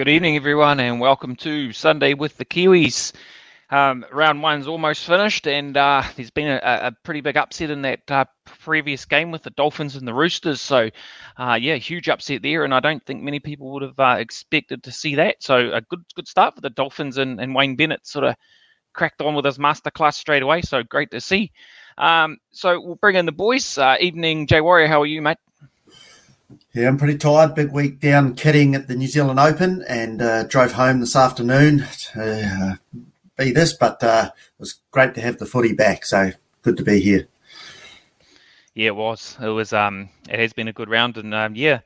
Good evening, everyone, and welcome to Sunday with the Kiwis. Um, round one's almost finished, and uh, there's been a, a, pretty big upset in that uh, previous game with the Dolphins and the Roosters. So, uh, yeah, huge upset there, and I don't think many people would have uh, expected to see that. So, a good good start for the Dolphins, and, and Wayne Bennett sort of cracked on with his masterclass straight away. So, great to see. Um, so, we'll bring in the boys. Uh, evening, Jay Warrior. How are you, mate? Yeah, I'm pretty tired. Big week down kidding at the New Zealand Open and uh, drove home this afternoon to uh, be this, but uh, it was great to have the footy back. So good to be here. Yeah, it was. It was. Um, it has been a good round, and um, yeah,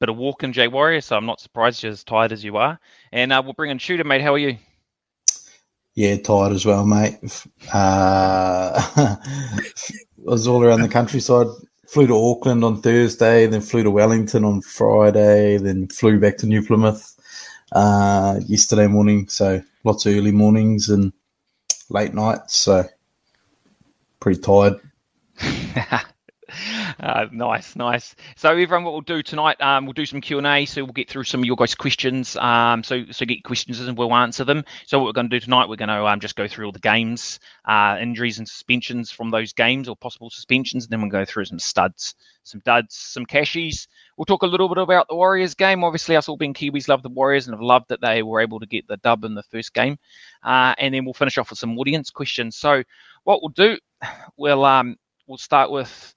bit of walking, Jay Warrior. So I'm not surprised you're as tired as you are. And uh, we'll bring in Shooter, mate. How are you? Yeah, tired as well, mate. Uh, I was all around the countryside flew to Auckland on Thursday, then flew to Wellington on Friday, then flew back to New Plymouth uh, yesterday morning. So lots of early mornings and late nights. So pretty tired. Uh, nice, nice. So everyone, what we'll do tonight, um, we'll do some Q and A. So we'll get through some of your guys' questions. Um, so so get questions and we'll answer them. So what we're going to do tonight, we're going to um, just go through all the games, uh, injuries and suspensions from those games or possible suspensions, and then we'll go through some studs, some duds, some cashies. We'll talk a little bit about the Warriors game. Obviously, us all being Kiwis love the Warriors and have loved that they were able to get the dub in the first game. Uh, and then we'll finish off with some audience questions. So what we'll do, we'll um, we'll start with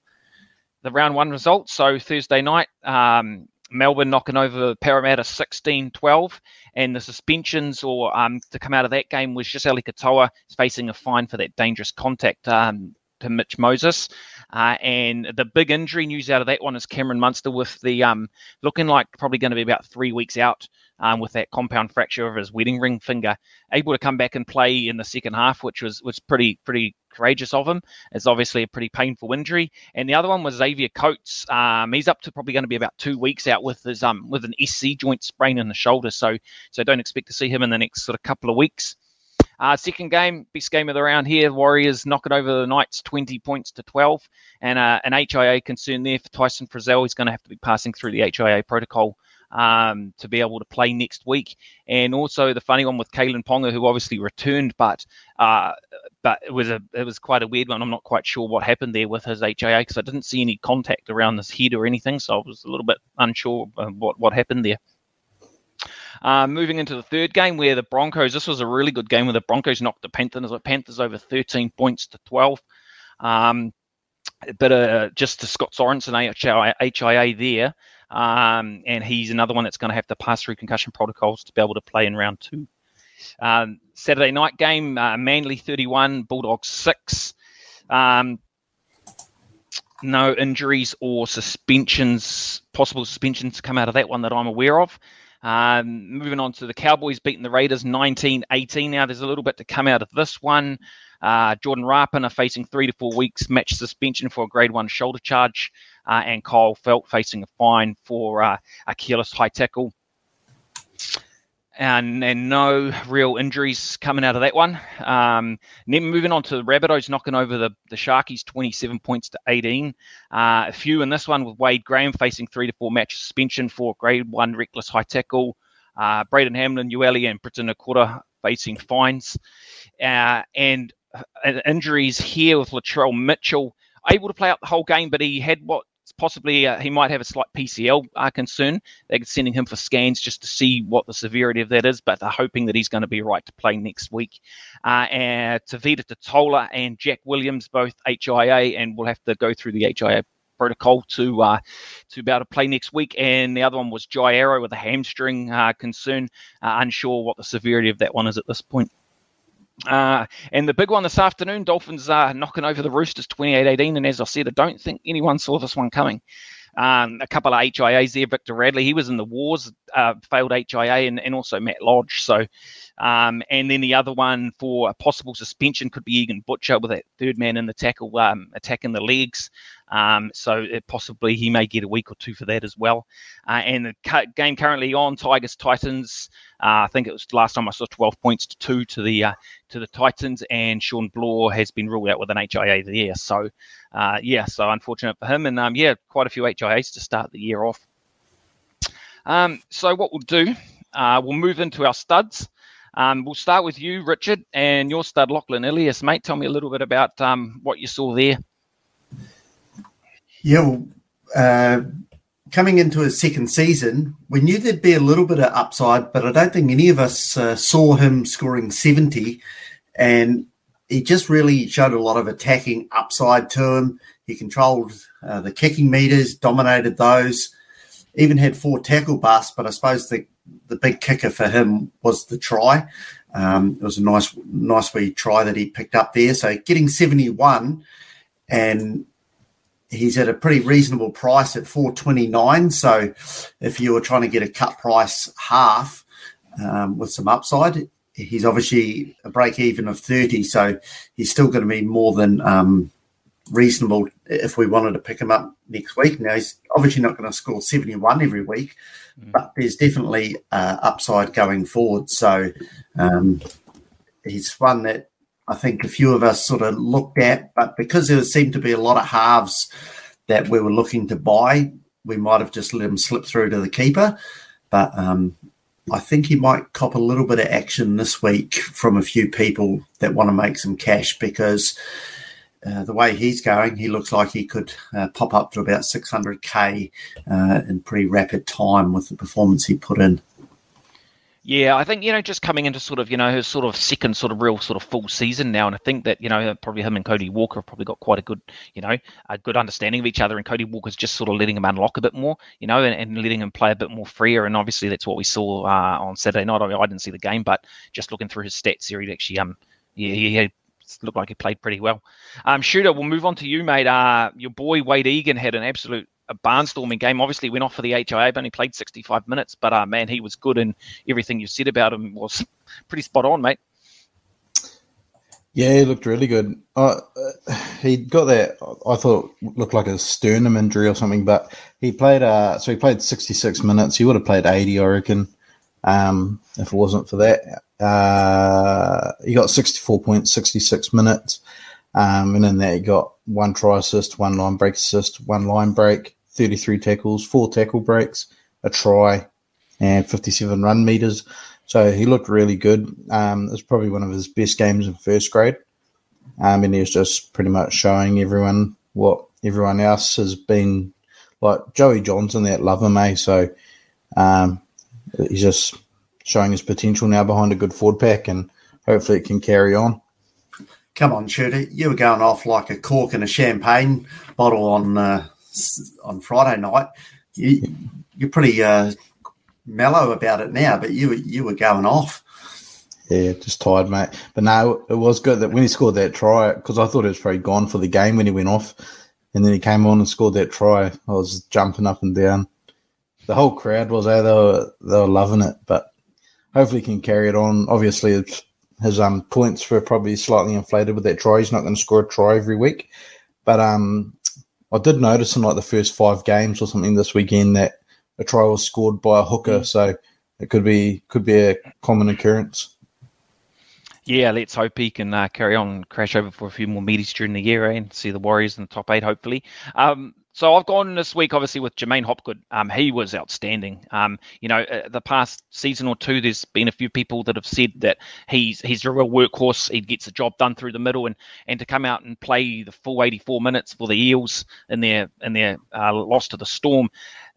the round one results. So Thursday night, um, Melbourne knocking over Parramatta 16-12, and the suspensions or um, to come out of that game was just Ali Katoa facing a fine for that dangerous contact um, to Mitch Moses. Uh, and the big injury news out of that one is Cameron Munster with the um, looking like probably going to be about three weeks out um, with that compound fracture of his wedding ring finger, able to come back and play in the second half, which was was pretty pretty courageous of him. It's obviously a pretty painful injury. And the other one was Xavier Coates. Um, he's up to probably going to be about two weeks out with his um with an SC joint sprain in the shoulder. So so don't expect to see him in the next sort of couple of weeks. Uh, second game, best game of the round here. Warriors knocking over the Knights 20 points to 12. And uh, an HIA concern there for Tyson Frizell. He's going to have to be passing through the HIA protocol um, to be able to play next week. And also the funny one with Kalyn Ponga, who obviously returned, but uh, but it was a it was quite a weird one. I'm not quite sure what happened there with his HIA because I didn't see any contact around his head or anything, so I was a little bit unsure what what happened there. Uh, moving into the third game, where the Broncos, this was a really good game where the Broncos knocked the Panthers, Panthers over 13 points to 12. Um, but uh, just to Scott Sorensen, HIA there, um, and he's another one that's going to have to pass through concussion protocols to be able to play in round two. Um, Saturday night game, uh, Manly 31, Bulldogs 6. Um, no injuries or suspensions, possible suspensions to come out of that one that I'm aware of. Um, moving on to the Cowboys beating the Raiders 19 18. Now, there's a little bit to come out of this one. Uh, Jordan Rapana facing three to four weeks match suspension for a grade one shoulder charge, uh, and Kyle Feldt facing a fine for uh, a careless high tackle. And, and no real injuries coming out of that one. Um, then moving on to the Rabbitohs knocking over the, the Sharkies 27 points to 18. Uh, a few in this one with Wade Graham facing three to four match suspension for grade one reckless high tackle. Uh, Braden Hamlin-Uele, and Briton Nikora facing fines. Uh, and uh, injuries here with Latrell Mitchell, able to play out the whole game, but he had what possibly uh, he might have a slight PCL uh, concern. They're sending him for scans just to see what the severity of that is, but they're hoping that he's going to be right to play next week. Uh, and Tavita Totola and Jack Williams, both HIA, and we'll have to go through the HIA protocol to uh, to be able to play next week. And the other one was Jai Arrow with a hamstring uh, concern. Uh, unsure what the severity of that one is at this point. Uh, and the big one this afternoon, Dolphins are knocking over the Roosters 28-18. And as I said, I don't think anyone saw this one coming. Um, a couple of HIAs there. Victor Radley, he was in the wars, uh, failed HIA, and, and also Matt Lodge. So, um, and then the other one for a possible suspension could be Egan Butcher with that third man in the tackle um, attacking the legs. Um, so possibly he may get a week or two for that as well. Uh, and the cu- game currently on Tigers Titans. Uh, I think it was last time I saw 12 points to two to the uh, to the Titans, and Shawn Blore has been ruled out with an HIA there. So uh, yeah, so unfortunate for him, and um, yeah, quite a few HIAs to start the year off. Um, so what we'll do Uh, we'll move into our studs. Um, we'll start with you, Richard, and your stud, Lachlan Ilias. Mate, tell me a little bit about um, what you saw there. Yeah, uh, coming into his second season, we knew there'd be a little bit of upside, but I don't think any of us uh, saw him scoring 70. And he just really showed a lot of attacking upside to him. He controlled uh, the kicking meters, dominated those, even had four tackle busts, but I suppose the, the big kicker for him was the try. Um, it was a nice, nice wee try that he picked up there. So getting 71 and he's at a pretty reasonable price at 429 so if you were trying to get a cut price half um, with some upside he's obviously a break even of 30 so he's still going to be more than um, reasonable if we wanted to pick him up next week. Now he's obviously not going to score 71 every week mm. but there's definitely uh, upside going forward. So um, he's one that I think a few of us sort of looked at, but because there seemed to be a lot of halves that we were looking to buy, we might have just let him slip through to the keeper. But um, I think he might cop a little bit of action this week from a few people that want to make some cash because uh, the way he's going, he looks like he could uh, pop up to about 600k uh, in pretty rapid time with the performance he put in. Yeah, I think you know just coming into sort of you know his sort of second sort of real sort of full season now, and I think that you know probably him and Cody Walker have probably got quite a good you know a good understanding of each other, and Cody Walker's just sort of letting him unlock a bit more, you know, and, and letting him play a bit more freer, and obviously that's what we saw uh, on Saturday night. I, mean, I didn't see the game, but just looking through his stats here, he actually um yeah he, he looked like he played pretty well. Um, shooter, we'll move on to you, mate. Uh, your boy Wayde Egan had an absolute a barnstorming game. Obviously, went off for the HIA, but only played 65 minutes. But uh, man, he was good, and everything you said about him was pretty spot on, mate. Yeah, he looked really good. Uh, he got that. I thought looked like a sternum injury or something, but he played. Uh, so he played 66 minutes. He would have played 80, I reckon, um, if it wasn't for that. Uh, he got 64 points, 66 minutes, um, and in that he got one try assist, one line break assist, one line break, 33 tackles, four tackle breaks, a try, and 57 run meters. So he looked really good. Um, it was probably one of his best games in first grade. Um, and he was just pretty much showing everyone what everyone else has been like. Joey Johnson, that love him, eh? So um, he's just showing his potential now behind a good forward pack, and hopefully it can carry on. Come on, shooter! You were going off like a cork in a champagne bottle on uh, on Friday night. You, you're pretty uh, mellow about it now, but you you were going off. Yeah, just tired, mate. But no, it was good that when he scored that try, because I thought it was probably gone for the game when he went off, and then he came on and scored that try. I was jumping up and down. The whole crowd was there; they were they were loving it. But hopefully, he can carry it on. Obviously, his um points were probably slightly inflated with that try. He's not going to score a try every week, but um I did notice in like the first five games or something this weekend that a try was scored by a hooker, mm. so it could be could be a common occurrence. Yeah, let's hope he can uh, carry on, crash over for a few more meetings during the year, eh, and see the Warriors in the top eight, hopefully. Um, so I've gone this week, obviously, with J'maine Hopgood. Um, he was outstanding. Um, you know, uh, the past season or two, there's been a few people that have said that he's he's a real workhorse. He gets the job done through the middle, and and to come out and play the full 84 minutes for the Eels in their in their uh, loss to the Storm.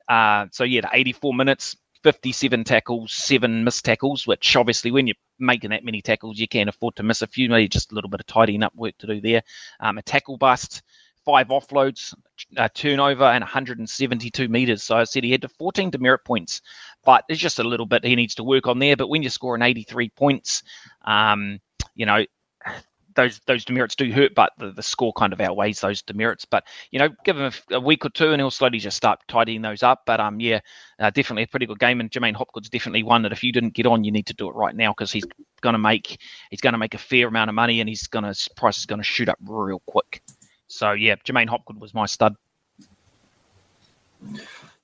Uh, so yeah, the 84 minutes, 57 tackles, seven missed tackles, which obviously when you're making that many tackles, you can't afford to miss a few. Maybe just a little bit of tidying up work to do there. Um, a tackle bust five offloads, uh, turnover, and 172 meters. So I said he had to 14 demerit points, but there's just a little bit he needs to work on there. But when you're scoring 83 points, um, you know, those those demerits do hurt, but the, the score kind of outweighs those demerits. But you know, give him a, a, week or two, and he'll slowly just start tidying those up. But um, yeah, uh, definitely a pretty good game. And J'maine Hopgood's definitely one that if you didn't get on, you need to do it right now because he's going to make he's going to make a fair amount of money, and he's going to price is going to shoot up real quick. So yeah, J'maine Hopgood was my stud.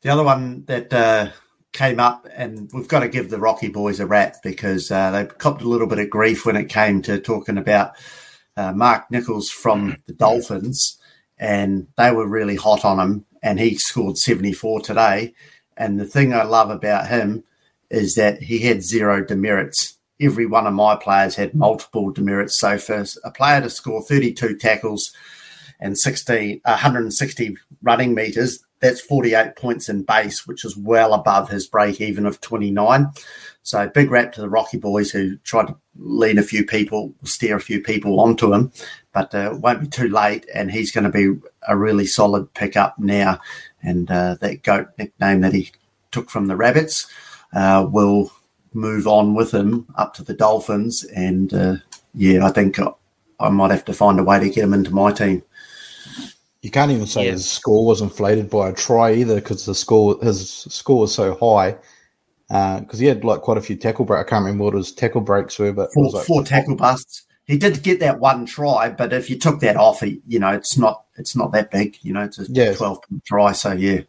The other one that uh, came up, and we've got to give the Rocky boys a rap because uh, they copped a little bit of grief when it came to talking about uh, Mark Nicholls from the Dolphins, and they were really hot on him, and he scored 74 today. And the thing I love about him is that he had zero demerits. Every one of my players had multiple demerits. So for a player to score 32 tackles and 60, 160 running meters, that's 48 points in base, which is well above his break even of 29. So big rap to the Rocky boys who tried to lead a few people, steer a few people onto him, but uh, won't be too late. And he's going to be a really solid pickup now. And uh, that GOAT nickname that he took from the Rabbits uh, will move on with him up to the Dolphins. And uh, yeah, I think I might have to find a way to get him into my team. You can't even say yeah. his score was inflated by a try either because the score his score was so high. Because uh, he had like quite a few tackle breaks. I can't remember what his tackle breaks were, but four, like four tackle busts. He did get that one try, but if you took that off, he, you know, it's not it's not that big. You know, it's a yeah. twelve try. So yeah,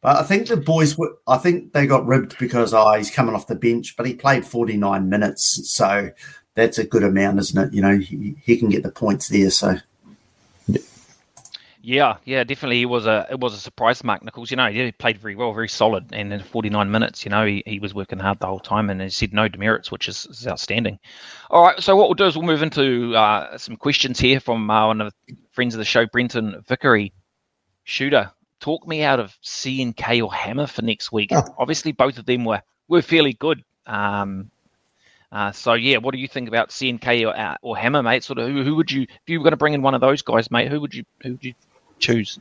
but I think the boys were. I think they got ribbed because oh, he's coming off the bench, but he played forty nine minutes, so that's a good amount, isn't it? You know, he, he can get the points there. So yeah, yeah, definitely. He was a it was a surprise, Mark Nicholls. You know, he played very well, very solid, and in 49 minutes, you know, he, he was working hard the whole time, and he said no demerits, which is, is outstanding. All right, so what we'll do is we'll move into uh, some questions here from uh, one of the friends of the show, Brenton Vickery. Shooter, talk me out of CNK or Hammer for next week. Oh. Obviously, both of them were were fairly good. Um, uh, so yeah, what do you think about CNK or, uh, or Hammer, mate? Sort of who, who would you if you were going to bring in one of those guys, mate? Who would you who would you choose?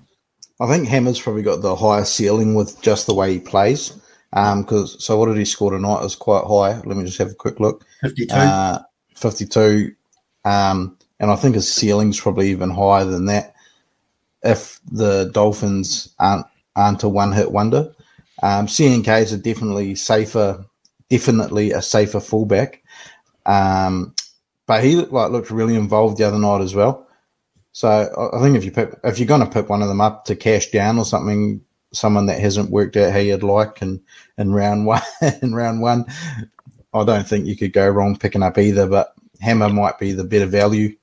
I think Hammer's probably got the highest ceiling with just the way he plays. Because um, so what did he score tonight? It was quite high. Let me just have a quick look. Fifty-two. Uh, Fifty-two. Um, and I think his ceiling's probably even higher than that. If the Dolphins aren't aren't a one-hit wonder, um, CNKs are definitely safer. Definitely a safer fullback. Um, but he like looked really involved the other night as well. So I think if you pick, if you're going to pick one of them up to cash down or something, someone that hasn't worked out how you'd like, and in round one, in round one, I don't think you could go wrong picking up either. But Hammer might be the better value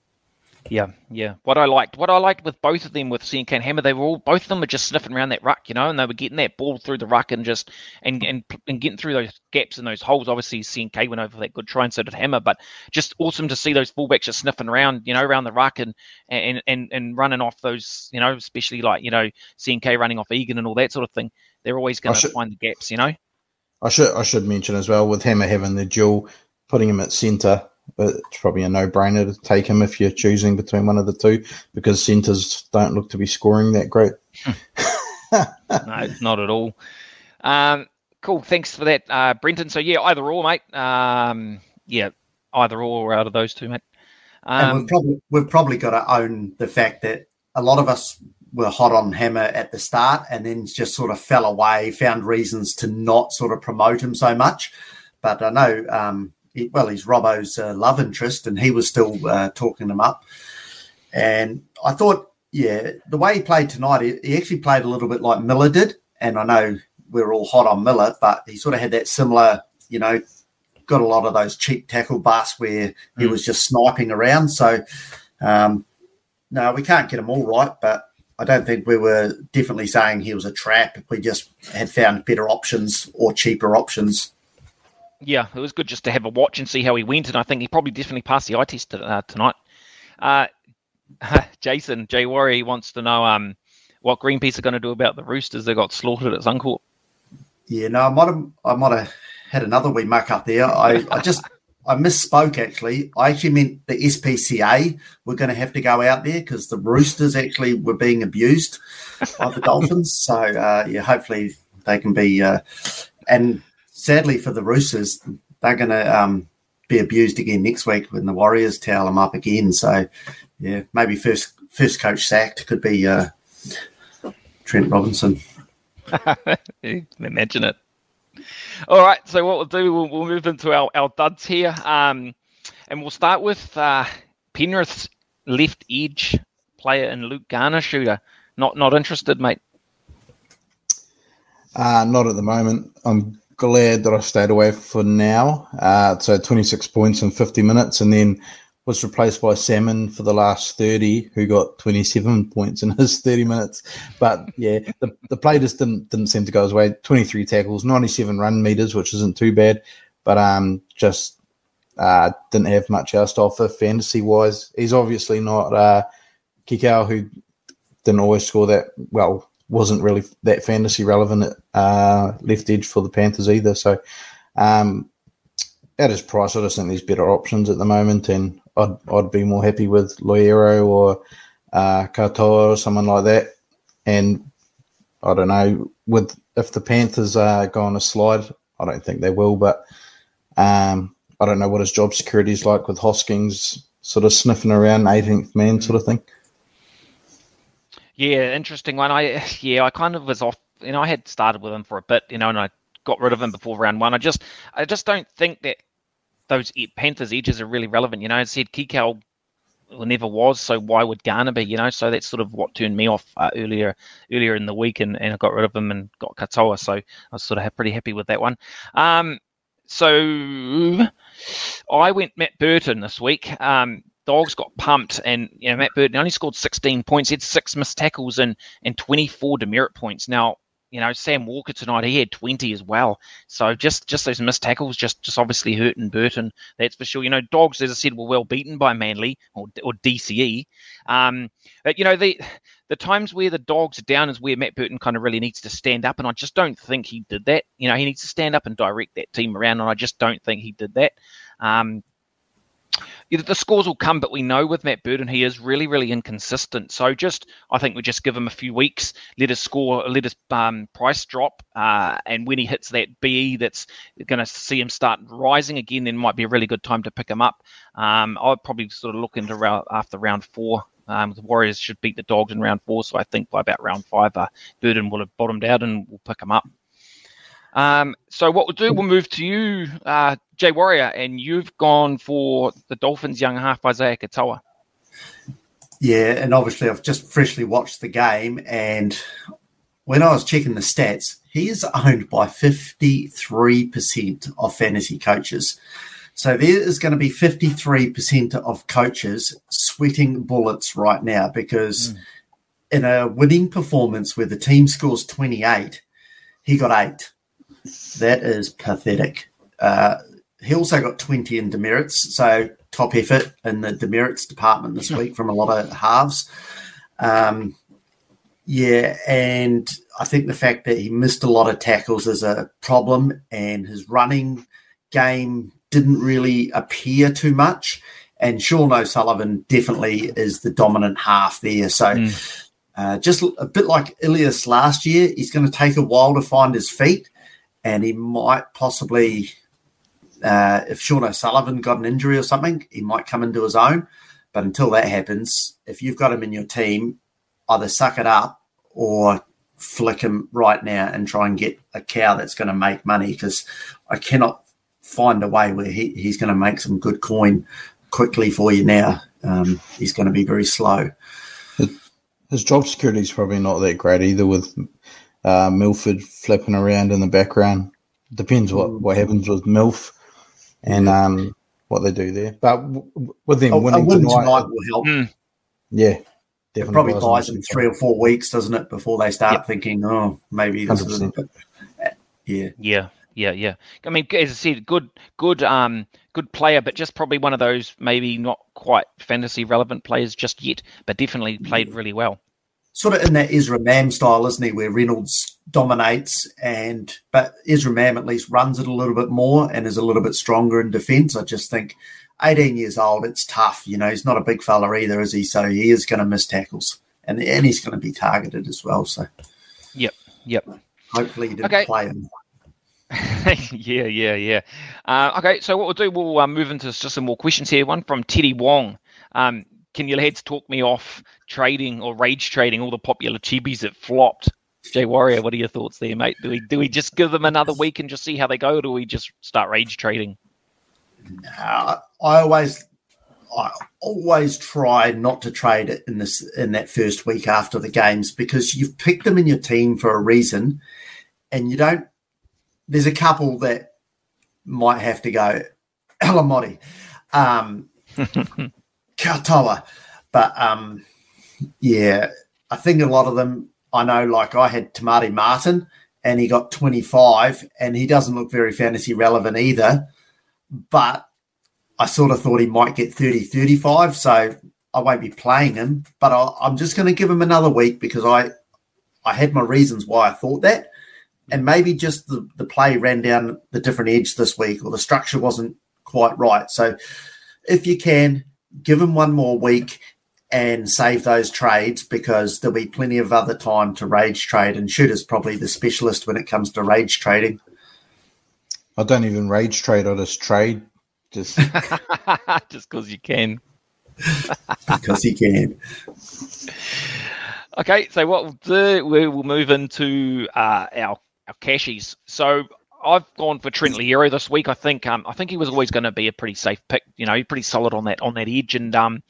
yeah, yeah. What I liked, what I liked with both of them, with CNK and Hammer, they were all both of them were just sniffing around that ruck, you know, and they were getting that ball through the ruck and just and and and getting through those gaps and those holes. Obviously, CNK went over that good try, and so did Hammer. But just awesome to see those fullbacks just sniffing around, you know, around the ruck and and and and running off those, you know, especially like you know CNK running off Egan and all that sort of thing. They're always going to find the gaps, you know. I should I should mention as well with Hammer having the dual, putting him at centre it's probably a no-brainer to take him if you're choosing between one of the two because centres don't look to be scoring that great. no, not at all. Um, cool. Thanks for that, uh, Brenton. So yeah, either or, mate. Um, yeah, either or out of those two, mate. Um, and we've probably we've probably got to own the fact that a lot of us were hot on Hammer at the start, and then just sort of fell away, found reasons to not sort of promote him so much. But I know um, well, he's Robbo's uh, love interest, and he was still uh, talking them up. And I thought, yeah, the way he played tonight, he, he, actually played a little bit like Miller did. And I know we're all hot on Miller, but he sort of had that similar, you know, got a lot of those cheap tackle busts where he mm. was just sniping around. So, um, no, we can't get him all right, but I don't think we were definitely saying he was a trap. We just had found better options or cheaper options yeah, it was good just to have a watch and see how he went, and I think he probably definitely passed the eye test uh, tonight. Uh, Jason Jay Warrior wants to know um, what Greenpeace are going to do about the roosters that got slaughtered at Suncorp. Yeah, no, I might have I might have had another wee muck up there. I, I just I misspoke actually. I actually meant the SPCA were going to have to go out there because the roosters actually were being abused by the Dolphins. So uh, yeah, hopefully they can be uh, and sadly for the Roosters, they're going to um, be abused again next week when the Warriors towel them up again. So, yeah, maybe first first coach sacked could be uh, Trent Robinson. Imagine it. All right, so what we'll do, we'll, we'll move into our, our duds here, um, and we'll start with uh, Penrith's left edge player and Luke Garner shooter. Not not interested, mate. Uh, not at the moment. I'm glad that I stayed away for now. Uh, so 26 points in 50 minutes. And then was replaced by Salmon for the last 30, who got 27 points in his 30 minutes. But yeah, the, the play just didn't, didn't seem to go his way. 23 tackles, 97 run meters, which isn't too bad, but um, just uh, didn't have much else to offer fantasy wise. He's obviously not uh, Kikau, who didn't always score that well, wasn't really that fantasy relevant at uh, left edge for the Panthers either. So, um, at his price, I just think there's better options at the moment, and I'd I'd be more happy with Loiero or uh, Katoa or someone like that. And I don't know with if the Panthers are going to slide, I don't think they will, but um, I don't know what his job security is like with Hoskins sort of sniffing around 18th man sort of thing. Yeah, interesting one. I yeah, I kind of was off. You know, I had started with him for a bit, you know, and I got rid of him before round one. I just I just don't think that those Panthers edges are really relevant. You know, I said Kikau never was, so why would Garner be? You know, so that's sort of what turned me off uh, earlier earlier in the week, and, and I got rid of him and got Katoa. So I was sort of pretty happy with that one. Um, so I went Matt Burton this week. Um, Dogs got pumped, and you know Matt Burton only scored 16 points. He had six missed tackles and and 24 demerit points. Now you know, Sam Walker tonight, he had 20 as well. So just just those missed tackles, just just obviously hurting Burton, that's for sure. You know, Dogs, as I said, were well beaten by Manly or, or DCE. Um, but, you know, the the times where the Dogs are down is where Matt Burton kind of really needs to stand up, and I just don't think he did that. You know, he needs to stand up and direct that team around, and I just don't think he did that. Um, the scores will come, but we know with Matt Burton he is really, really inconsistent. So just I think we just give him a few weeks, let his score, let his um, price drop, uh, and when he hits that BE, that's going to see him start rising again. Then might be a really good time to pick him up. Um, I'd probably sort of look into round, after round four. Um, the Warriors should beat the Dogs in round four, so I think by about round five, uh, Burton will have bottomed out and we'll pick him up. Um, so what we'll do, we'll move to you, uh, Jay Warrior, and you've gone for the Dolphins' young half Isaiya Katoa. Yeah, and obviously I've just freshly watched the game, and when I was checking the stats, he is owned by 53% of fantasy coaches. So there is going to be 53% of coaches sweating bullets right now because mm. in a winning performance where the team scores 28, he got eight. That is pathetic. Uh, he also got 20 in demerits, so top effort in the demerits department this week from a lot of halves. Um, yeah, and I think the fact that he missed a lot of tackles is a problem, and his running game didn't really appear too much. And Sean O'Sullivan definitely is the dominant half there. So, mm. uh, just a bit like Ilias last year, he's going to take a while to find his feet and he might possibly, uh, if Sean O'Sullivan got an injury or something, he might come into his own. But until that happens, if you've got him in your team, either suck it up or flick him right now and try and get a cow that's going to make money because I cannot find a way where he, he's going to make some good coin quickly for you now. Um, he's going to be very slow. His job security is probably not that great either with uh, Milford flipping around in the background. Depends what, what happens with Milf and um, what they do there. But w- with them winning tonight, tonight, will help. Mm. Yeah, definitely. It probably buys them three or four weeks, doesn't it, before they start yep. thinking, oh, maybe this 100%. is. A, yeah. Yeah. Yeah, yeah. I mean, as I said, good, good, um, good player, but just probably one of those maybe not quite fantasy relevant players just yet, but definitely played really well sort of in that Ezra Mam style, isn't he? Where Reynolds dominates, and but Ezra Mam at least runs it a little bit more and is a little bit stronger in defence. I just think 18 years old, it's tough. You know, he's not a big fella either, is he? So he is going to miss tackles, and and he's going to be targeted as well. So, yep, yep. Hopefully, he didn't okay. play him. yeah, yeah, yeah. Uh, okay, so what we'll do, we'll uh, move into just some more questions here. One from Teddy Wong. Um, can your heads talk me off trading or rage trading all the popular chibis that flopped? Jay Warrior, what are your thoughts there, mate? Do we do we just give them another week and just see how they go, or do we just start rage trading? Uh, I always I always try not to trade it in this in that first week after the games because you've picked them in your team for a reason, and you don't. There's a couple that might have to go. Alamotti. Um, Katoa. But um, yeah, I think a lot of them, I know, like I had Tamati Martin and he got 25 and he doesn't look very fantasy relevant either. But I sort of thought he might get 30, 35. So I won't be playing him, but i am just going to give him another week because I, I had my reasons why I thought that. And maybe just the, the play ran down the different edge this week or the structure wasn't quite right. So if you can, give him one more week and save those trades because there'll be plenty of other time to rage trade. And Shooter's probably the specialist when it comes to rage trading. I don't even rage trade. I just trade, just just because you can. because you can. Okay, so what we'll do, we will move into uh, our our cashies. So I've gone for Trent Loiero this week. I think um, I think he was always going to be a pretty safe pick. You know, pretty solid on that on that edge, and um,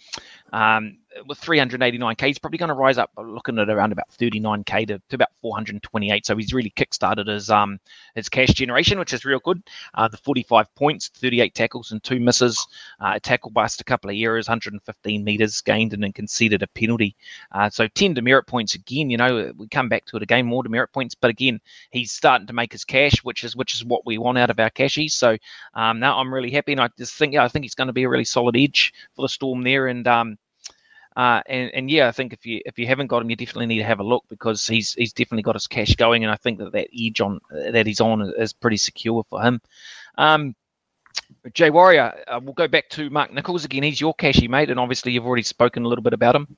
um, with 389k, he's probably going to rise up, looking at around about 39k to, to, about 428. So he's really kickstarted his um his cash generation, which is real good. Uh, the 45 points, 38 tackles and two misses, uh, a tackle bust, a couple of errors, 115 meters gained, and then conceded a penalty. Uh, so 10 demerit points again. You know, we come back to it again, more demerit points, but again, he's starting to make his cash, which is which is what we want out of our cashies. So um, now I'm really happy, and I just think yeah, I think he's going to be a really solid edge for the Storm there, and um, uh, and, and yeah, I think if you if you haven't got him, you definitely need to have a look because he's he's definitely got his cash going, and I think that that edge on that he's on is pretty secure for him. Um, Jay Warrior, uh, we'll go back to Mark Nicholls again. He's your cashy mate, and obviously you've already spoken a little bit about him.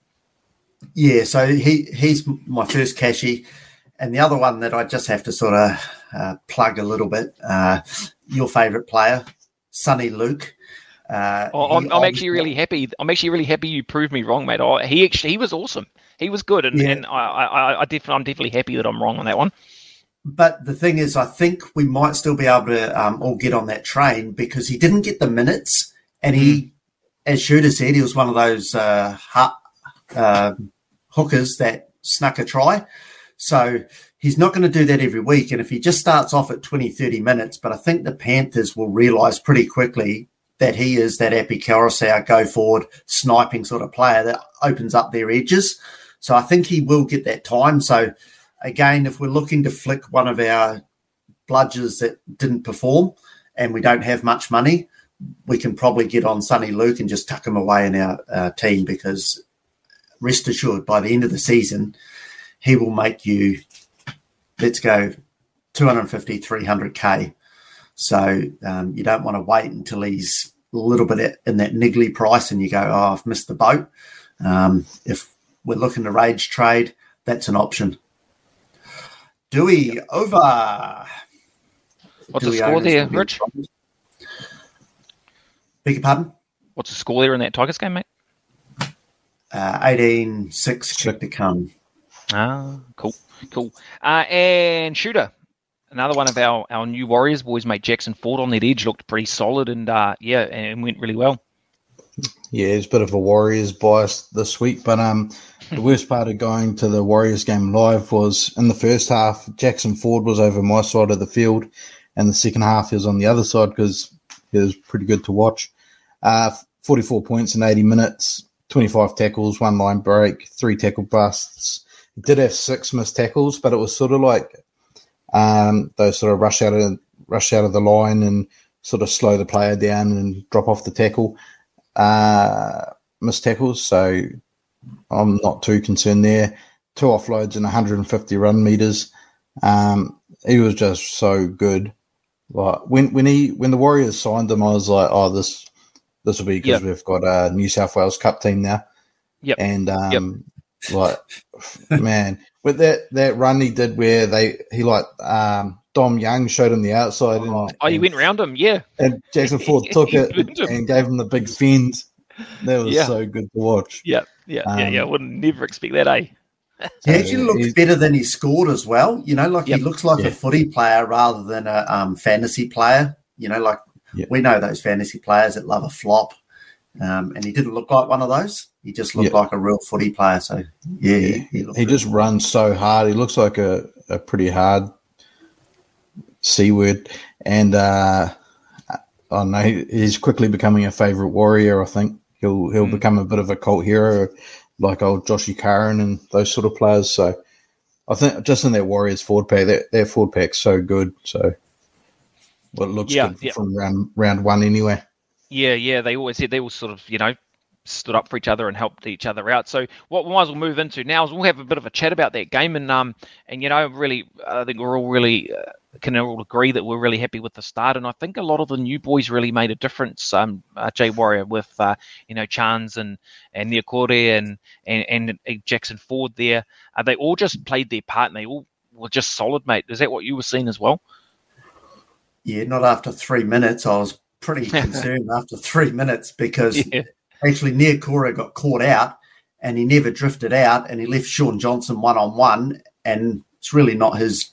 Yeah, so he he's my first cashy, and the other one that I just have to sort of uh, plug a little bit. Uh, your favourite player, Soni Luke. Uh, oh, I'm, I'm actually really happy. I'm actually really happy you proved me wrong, mate. Oh, he actually he was awesome. He was good, and, yeah. and I, I, I definitely, I'm definitely happy that I'm wrong on that one. But the thing is, I think we might still be able to um, all get on that train because he didn't get the minutes, and he, mm. as Shooter said, he was one of those uh, uh, hookers that snuck a try. So he's not going to do that every week. And if he just starts off at 20, 30 minutes, but I think the Panthers will realise pretty quickly that he is that Api Koroisau go forward sniping sort of player that opens up their edges. So I think he will get that time. So again, if we're looking to flick one of our bludgers that didn't perform and we don't have much money, we can probably get on Soni Luke and just tuck him away in our uh, team because rest assured, by the end of the season, he will make you, let's go, 250, 300K. So um, you don't want to wait until he's little bit in that niggly price and you go, oh, I've missed the boat. Um, if we're looking to rage trade, that's an option. Dewey over. What's Dewey the score there, Rich? Beg your pardon? What's the score there in that Tigers game, mate? Uh, 18 6 check to come. Ah, cool. Cool. Uh, and shooter, another one of our, our new Warriors boys, mate Jackson Ford on that edge looked pretty solid and uh, yeah, and went really well. Yeah, it's a bit of a Warriors bias this week, but um, the worst part of going to the Warriors game live was in the first half, Jackson Ford was over my side of the field, and the second half he was on the other side because he was pretty good to watch. Uh, 44 points in 80 minutes, 25 tackles, one line break, three tackle busts. He did have six missed tackles, but it was sort of like um, those sort of rush out of rush out of the line and sort of slow the player down and drop off the tackle, uh, miss tackles. So I'm not too concerned there. Two offloads and 150 run meters. Um, he was just so good. Like when when he when the Warriors signed him, I was like, oh, this this will be because yep. we've got a New South Wales Cup team now. Yep. And um, yep. like, man, with that that run he did where they he like um, Dom Young showed him the outside. And, oh, oh, he went round him, yeah. And Jackson Ford took it and gave him the big fins. That was yeah. so good to watch. Yeah, yeah, um, yeah, yeah. I would never expect that, eh? he actually looks better than he scored as well. You know, like yep. he looks like yeah. a footy player rather than a um, fantasy player. You know, like yep. we know those fantasy players that love a flop, um, and he didn't look like one of those. He just looked like a real footy player. So yeah, he, he, he just runs so hard. He looks like a, a pretty hard c word, and uh, I know he's quickly becoming a favourite warrior. I think he'll he'll Mm. become a bit of a cult hero, like old Joshy Curran and those sort of players. So I think just in their Warriors forward pack, that their forward pack's so good. So well, it looks Yeah, good yeah. from round round one anyway. Yeah, yeah, they always said they all sort of, you know, stood up for each other and helped each other out. So what we might as well move into now is we'll have a bit of a chat about that game and um and you know really I think we're all really uh, can all agree that we're really happy with the start and I think a lot of the new boys really made a difference. Um, uh, Jay Warrior with uh, you know Chance and and Niukore and, and and Jackson Ford there, uh, they all just played their part and they all were just solid, mate. Is that what you were seeing as well? Yeah, not after three minutes. I was pretty concerned after three minutes because Yeah, actually Niukore got caught out and he never drifted out and he left Shaun Johnson one on one. And it's really not his,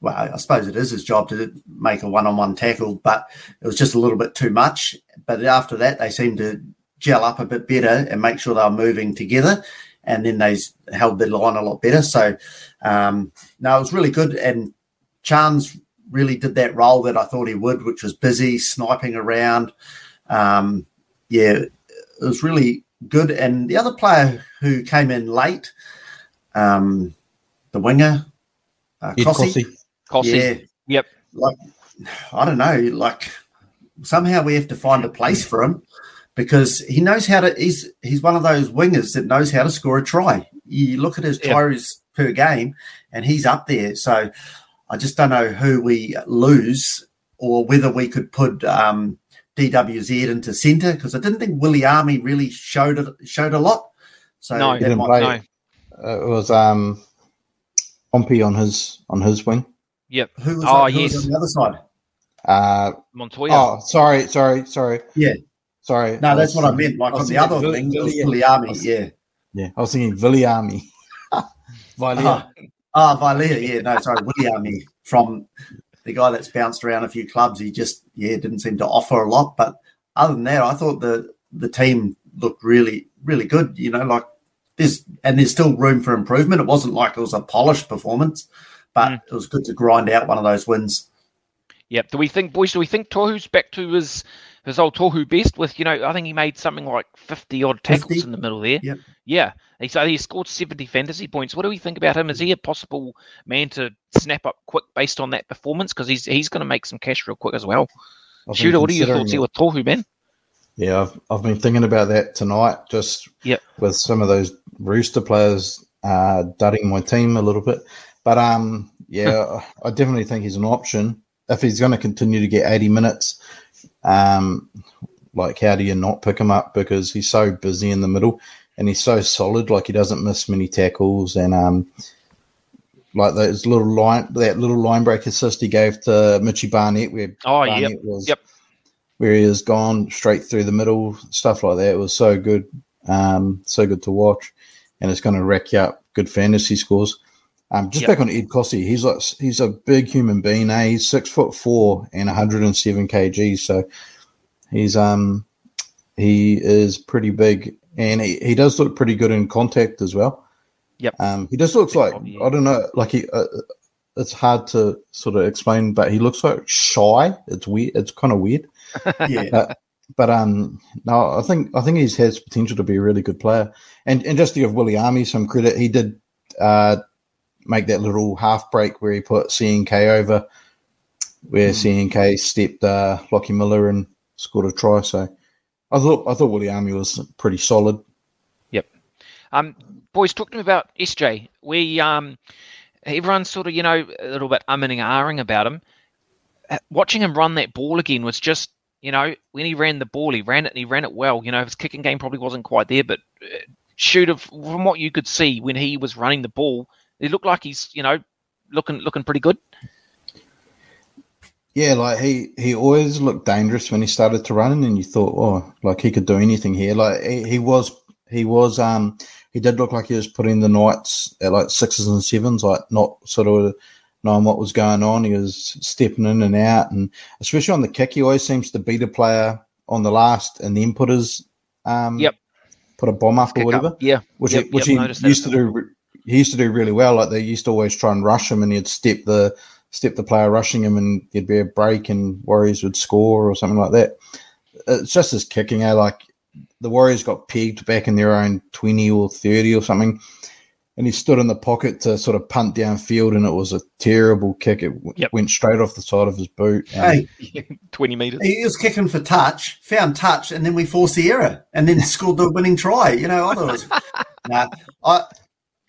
well, I suppose it is his job to make a one on one tackle, but it was just a little bit too much. But after that, they seemed to gel up a bit better and make sure they were moving together. And then they held their line a lot better. So, um, no, it was really good. And Chance really did that role that I thought he would, which was busy, sniping around. Um, yeah, it was really good. And the other player who came in late, um, the winger, uh, Ed Kosi, Kosi. Kosi. yeah, Yep. Like, I don't know, like somehow we have to find a place for him because he knows how to. He's he's one of those wingers that knows how to score a try. You look at his Yeah. tries per game, and he's up there. So I just don't know who we lose or whether we could put um, DWZ into centre because I didn't think Willie Army really showed it, showed a lot. So No, that didn't might- play. No. It was um, Pompey on his on his wing. Yep. who was, Oh, who was on the other side? Uh, Montoya. Oh, sorry, sorry, sorry. Yeah. sorry. No, that's was what I meant. Like I on the other Villi- wing, it was Villi- Willie Army. Was- Yeah. Yeah, I was thinking Villiami. Villiami. Ah, ah, Valia, yeah, no, sorry, Williami from the guy that's bounced around a few clubs. He just, yeah, didn't seem to offer a lot. But other than that, I thought the the team looked really, really good. You know, like there's and there's still room for improvement. It wasn't like it was a polished performance, but Mm. it was good to grind out one of those wins. Yep. Do we think, boys? Do we think Tohu's back to his his old Tohu best? With you know, I think he made something like fifty odd tackles 50? in the middle there. Yep. Yeah. He so he scored seventy fantasy points. What do we think about him? Is he a possible man to snap up quick based on that performance? Because he's he's going to make some cash real quick as well. I've been Shooter, what are your thoughts here with Tohu, man? Yeah, I've, I've been thinking about that tonight, just Yep. with some of those Rooster players uh, dudding my team a little bit. But um, yeah, I definitely think he's an option if he's going to continue to get 80 minutes. Um, like, how do you not pick him up because he's so busy in the middle and he's so solid? Like, he doesn't miss many tackles and um, like those little line, that little line break assist he gave to Mitchy Barnett, where Oh, yep. Barnett was Yep. where he has gone straight through the middle, stuff like that. It was so good, um, so good to watch, and it's going to rack you up good fantasy scores. Um, just Yep. back on Ed Kosi, he's like he's a big human being. Eh? He's six foot four and 107 kg, so he's um he is pretty big, and he, he does look pretty good in contact as well. Yep. Um, he just looks like I don't know, like he. Uh, it's hard to sort of explain, but he looks like shy. It's weird. It's kind of weird Yeah, but um, no, I think I think he has potential to be a really good player. And and just to give Willie Army some credit, he did uh, make that little half break where he put CNK over, where CNK stepped uh, Lockie Miller and scored a try. So I thought I thought Willie Army was pretty solid. Yep. Um, boys, talk to me about SJ. We um, everyone's sort of you know a little bit umming and ahhing about him. Uh, Watching him run that ball again was just you know when he ran the ball, he ran it and he ran it well. You know his kicking game probably wasn't quite there, but uh, shoot of from what you could see when he was running the ball, it looked like he's you know looking looking pretty good. Yeah, like he he always looked dangerous when he started to run, and you thought, oh, like he could do anything here. Like he, he was he was um he did look like he was putting the Knights at like sixes and sevens, like not sort of knowing what was going on. He was stepping in and out, and especially on the kick, he always seems to beat a player on the last and then put his um Yep. put a bomb up or whatever up. Yeah, which Yep, he, which yep, he used to do. Re- He used to do really well. Like they used to always try and rush him, and he'd step the step the player rushing him, and there'd be a break, and Warriors would score or something like that. It's just his kicking. Eh? Like the Warriors got pegged back in their own 20 or 30 or something. And he stood in the pocket to sort of punt downfield, and it was a terrible kick. It w- Yep. went straight off the side of his boot. And Hey, 20 meters. he was kicking for touch, found touch, and then we forced the error, and then scored the winning try. You know, I thought it was. nah, I,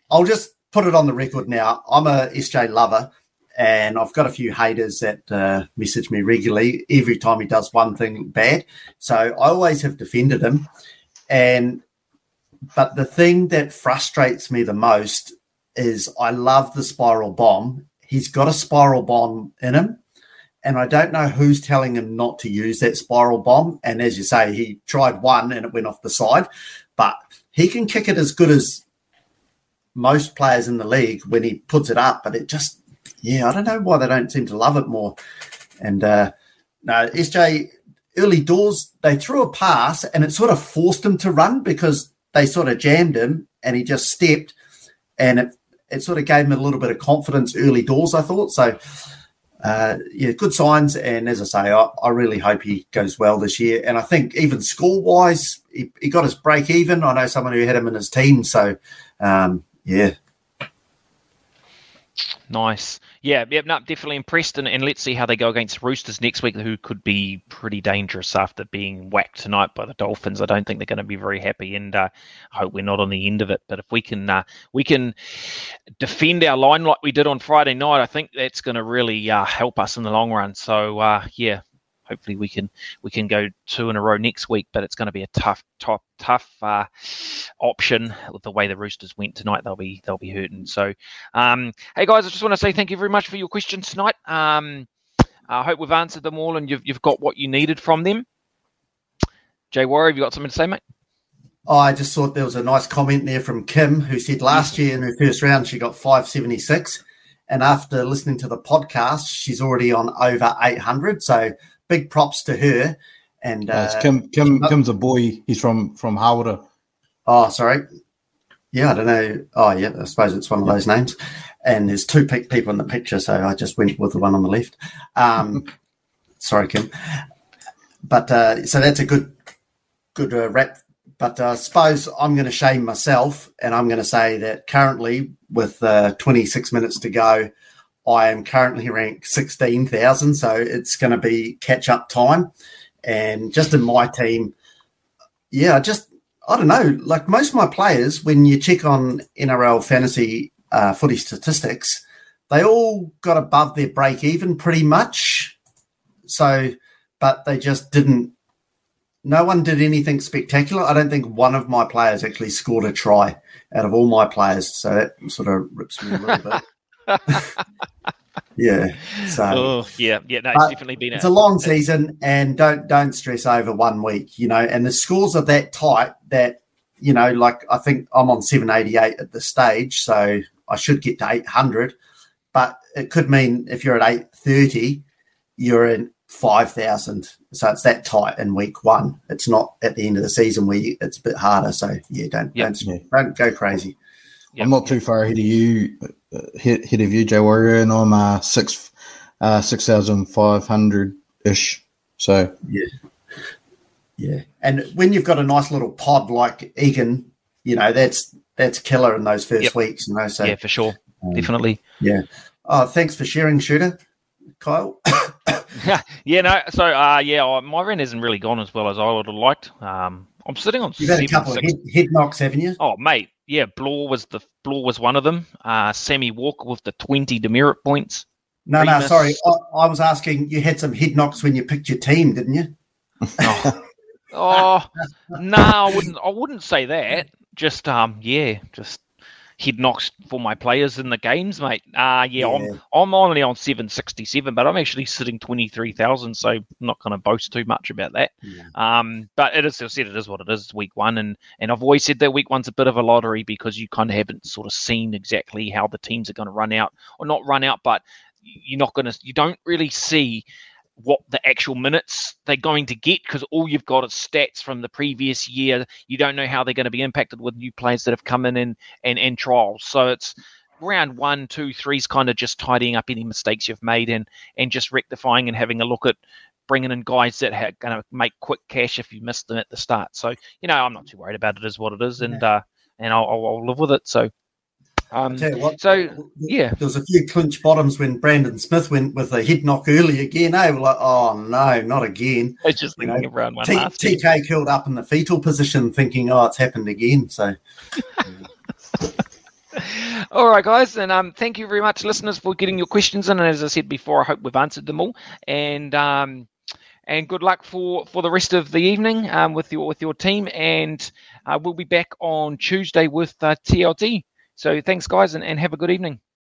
I'll just put it on the record now. I'm a SJ lover, and I've got a few haters that uh, message me regularly every time he does one thing bad. So I always have defended him, and but the thing that frustrates me the most is I love the spiral bomb. He's got a spiral bomb in him and I don't know who's telling him not to use that spiral bomb. And as you say, he tried one and it went off the side, but he can kick it as good as most players in the league when he puts it up. But it just, yeah, I don't know why they don't seem to love it more. And uh, no, SJ early doors they threw a pass and it sort of forced him to run because they sort of jammed him and he just stepped and it it sort of gave him a little bit of confidence early doors. I thought so uh, yeah, good signs. And as I say, I, I really hope he goes well this year. And I think even score wise, he, he got his break even. I know someone who had him in his team. So, um, yeah. Nice. Yeah, yeah, no, definitely impressed. And, and let's see how they go against Roosters next week, who could be pretty dangerous after being whacked tonight by the Dolphins. I don't think they're going to be very happy, and uh, I hope we're not on the end of it. But if we can, uh, we can defend our line like we did on Friday night. I think that's going to really uh, help us in the long run. So uh, yeah, hopefully we can we can go two in a row next week. But it's going to be a tough, tough, tough uh, option with the way the Roosters went tonight. They'll be they'll be hurting. So um, hey guys, I just want to say thank you very much for your questions tonight. Um, I hope we've answered them all and you've you've got what you needed from them. Jay Warrior, have you got something to say, mate? I just thought there was a nice comment there from Kim who said last year in her first round she got 576. And after listening to the podcast, she's already on over 800. So big props to her. And uh, uh, Kim, Kim, Kim's a boy. He's from from Howard. oh, sorry. Yeah, I don't know. Oh, yeah, I suppose it's one of those names. And there's two pe- people in the picture, so I just went with the one on the left. Um, sorry, Kim. But uh, so that's a good, good uh, wrap. But uh, I suppose I'm going to shame myself, and I'm going to say that currently, with uh, 26 minutes to go, I am currently ranked 16,000. So it's going to be catch up time. And just in my team, yeah, just I don't know. Like most of my players, when you check on NRL fantasy uh, footy statistics, they all got above their break even pretty much. So, but they just didn't. No one did anything spectacular. I don't think one of my players actually scored a try out of all my players. So that sort of rips me a little bit. yeah. So Oh, yeah, yeah, no, it's definitely been it's a long season and don't don't stress over one week you know and the scores are that tight that you know like i think i'm on 788 at this stage so i should get to 800 but it could mean if you're at 830 you're in 5000 so it's that tight in week one it's not at the end of the season where you, it's a bit harder so yeah don't Yep. don't, don't go crazy Yep. I'm not too far ahead of you, uh, ahead ahead of you, Joe Warrior, and I'm uh, six uh, six thousand five hundred ish. So Yeah, yeah. and when you've got a nice little pod like Egan, you know that's that's killer in those first Yep. weeks. You know, so yeah, for sure, um, definitely. Yeah. Oh, thanks for sharing, shooter, Kyle. yeah, no. So, uh, yeah, my rent hasn't really gone as well as I would have liked. Um, I'm sitting on You've had a couple six- of head, head knocks, haven't you? Oh, mate, yeah, Blore was the Blore was one of them. Uh, Sammy Walker with the 20 demerit points. No, no, sorry. I, I was asking. You had some head knocks when you picked your team, didn't you? Oh, oh no, I wouldn't. I wouldn't say that. Just um, yeah, just head knocks for my players in the games, mate. Uh yeah, Yeah. I'm I'm only on 767, but I'm actually sitting 23,000, so I'm not going to boast too much about that. Um, but it is, I said it is what it is. It's week one, and and I've always said that week one's a bit of a lottery because you kind of haven't sort of seen exactly how the teams are going to run out or not run out, but you're not going to, you don't really see what the actual minutes they're going to get because all you've got is stats from the previous year. You don't know how they're going to be impacted with new players that have come in and and, and trials. So it's round one, two, three is kind of just tidying up any mistakes you've made and and just rectifying and having a look at bringing in guys that are going to make quick cash if you missed them at the start. So you know, I'm not too worried about it, it. Is what it is, and uh, and I'll, I'll live with it. So. Um, what, so yeah, there was a few clinch bottoms when Brandon Smith went with a head knock early again. Eh? We're like, oh no, not again. I just you thinking know, around one T- TK killed up in the fetal position, thinking, oh, it's happened again. So. all right, guys, and um, thank you very much, listeners, for getting your questions in. And as I said before, I hope we've answered them all. And um, and good luck for for the rest of the evening um, with your with your team. And uh, we'll be back on Tuesday with uh, TLT. So thanks, guys, and, and have a good evening.